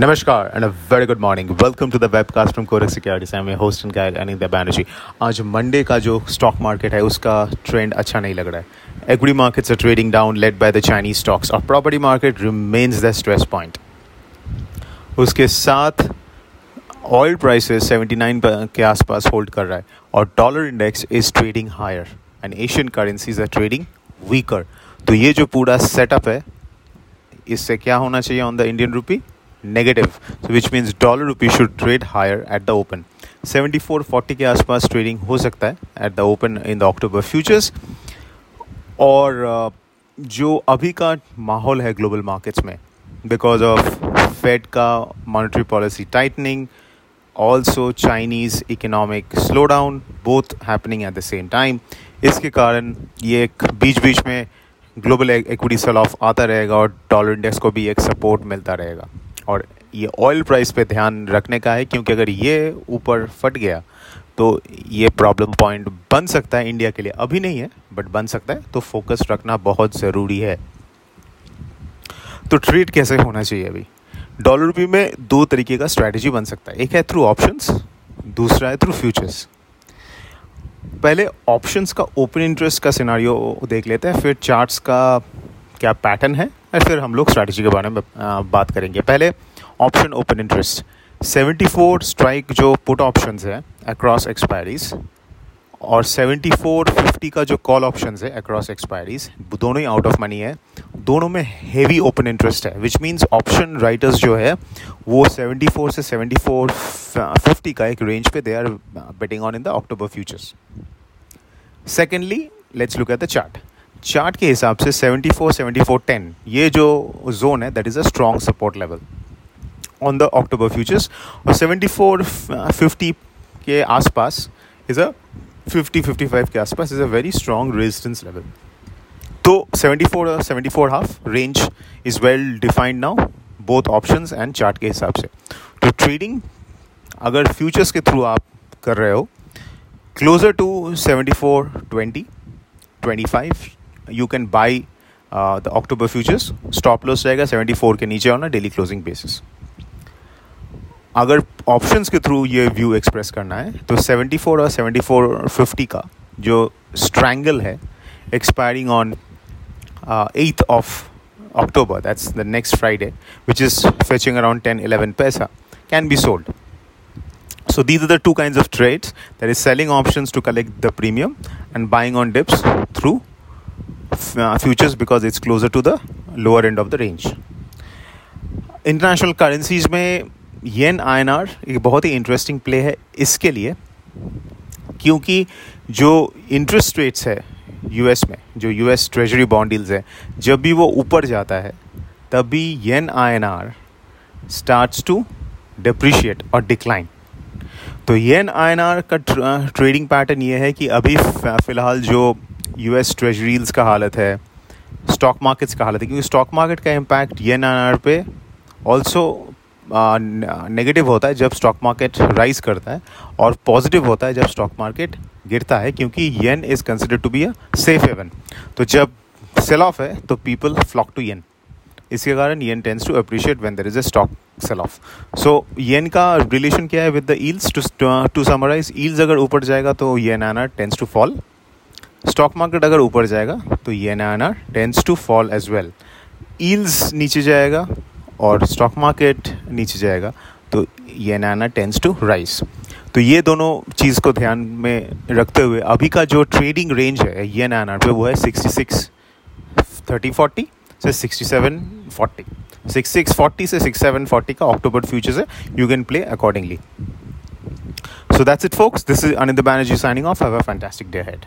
नमस्कार and a very good morning welcome to the webcast from Kotak securities I am host and guide Anil Banerjee आज Monday का जो stock market है, उसका trend अच्छा नहीं लग रहा है। Equity markets are trading down led by the Chinese stocks और property market remains the stress point उसके साथ ऑयल प्राइसेस 79 के आसपास होल्ड कर रहा है। और dollar index is trading higher and Asian currencies are trading weaker तो ये जो पूरा सेटअप है, इससे क्या होना चाहिए on the Indian rupee negative which means dollar rupee should trade higher at the open. 74.40 के आसपास ट्रेडिंग हो सकता है at the open in the October futures और uh, जो अभी का माहौल है ग्लोबल मार्केट्स में बिकॉज़ ऑफ़ फेड का monetary policy tightening also Chinese economic slow down both happening at the same time इसके कारण ये एक बीच बीच में ग्लोबल इक्विटी सेल ऑफ़ आता रहेगा और डॉलर इंडेक्स को भी एक सपोर्ट मिलता रहेगा। और ये ऑयल प्राइस पे ध्यान रखने का है, क्योंकि अगर ये ऊपर फट गया तो ये प्रॉब्लम पॉइंट बन सकता है इंडिया के लिए। अभी नहीं है बट बन सकता है तो फोकस रखना बहुत ज़रूरी है। तो ट्रेड कैसे होना चाहिए अभी? डॉलर रुपये में दो तरीके का स्ट्रैटेजी बन सकता है। एक है थ्रू ऑप्शंस दूसरा है थ्रू फ्यूचर्स पहले ऑप्शंस का ओपन इंटरेस्ट का सिनारियो देख लेते हैं, फिर चार्ट्स का क्या पैटर्न है, और फिर हम लोग स्ट्रैटेजी के बारे में बात करेंगे। पहले ऑप्शन ओपन इंटरेस्ट 74 स्ट्राइक जो पुट ऑप्शंस है अक्रॉस एक्सपायरीज और 74 50 का जो कॉल ऑप्शंस है अक्रॉस एक्सपायरीज दोनों ही आउट ऑफ़ मनी है। दोनों में हेवी ओपन इंटरेस्ट है विच मीन्स ऑप्शन राइटर्स जो है, वो 74 से 74 50 का एक रेंज पे they are betting on in the October futures secondly let's look at the chart chart के हिसाब से 74 74 10 ये जो जोन है that is a strong support level on the October futures और 74 50 के आसपास इज़ अ 50 55 के आसपास is a very strong resistance level तो 74 74 half range is well defined now both options and chart के हिसाब से. तो ट्रेडिंग अगर फ्यूचर्स के थ्रू आप कर रहे हो closer to 74 20 25 you can buy the October futures stop loss रहेगा 74 के नीचे ऑन डेली क्लोजिंग बेसिस अगर ऑप्शन के थ्रू ये व्यू एक्सप्रेस करना है तो 74 और 7450 का जो स्ट्रैंगल है expiring on eighth of October that's the next Friday which is fetching around ten eleven paisa can be sold so these are the two kind of trades that is selling option to collect the premium and buying on dips through futures because it's closer to the lower end of the range international currencies में yen आई एक बहुत ही interesting play है इसके लिए, क्योंकि जो interest rates है US में, जो यूएस ट्रेजरी बॉन्ड डील्स है, जब भी वो ऊपर जाता है, तभी yen I N R starts to depreciate और डिक्लाइन तो येन आई का ट्रेडिंग पैटर्न ये है कि अभी फ़िलहाल जो यूएस ट्रेजरीज का हालत है स्टॉक मार्केट्स का हालत है, क्योंकि स्टॉक मार्केट का इम्पैक्ट ये आर पे ऑल्सो नेगेटिव होता है जब स्टॉक मार्केट राइज करता है और पॉजिटिव होता है जब स्टॉक मार्केट गिरता है क्योंकि yen is consider to be a safe haven तो जब सेल ऑफ़ है तो पीपल फ्लॉक टू येन इसके कारण yen tends to appreciate when there is a stock sell off so yen का रिलेशन क्या है with the yields to to summarise yields अगर ऊपर जाएगा तो येन आना tends to fall stock market अगर ऊपर जाएगा तो ये नाना tends to fall as well yields नीचे जाएगा और स्टॉक मार्केट नीचे जाएगा। तो ये नाना टेंस टू राइस तो ये दोनों चीज़ को ध्यान में रखते हुए, अभी का जो ट्रेडिंग रेंज है, ये नाना पे वो है सिक्सटी सिक्स थर्टी फोर्टी से sixty seven forty six six forty से सिक्स सेवन फोर्टी का अक्टूबर फ्यूचर्स है। You can play accordingly so that's it folks this is Anindya Banerjee signing off Have a fantastic day ahead.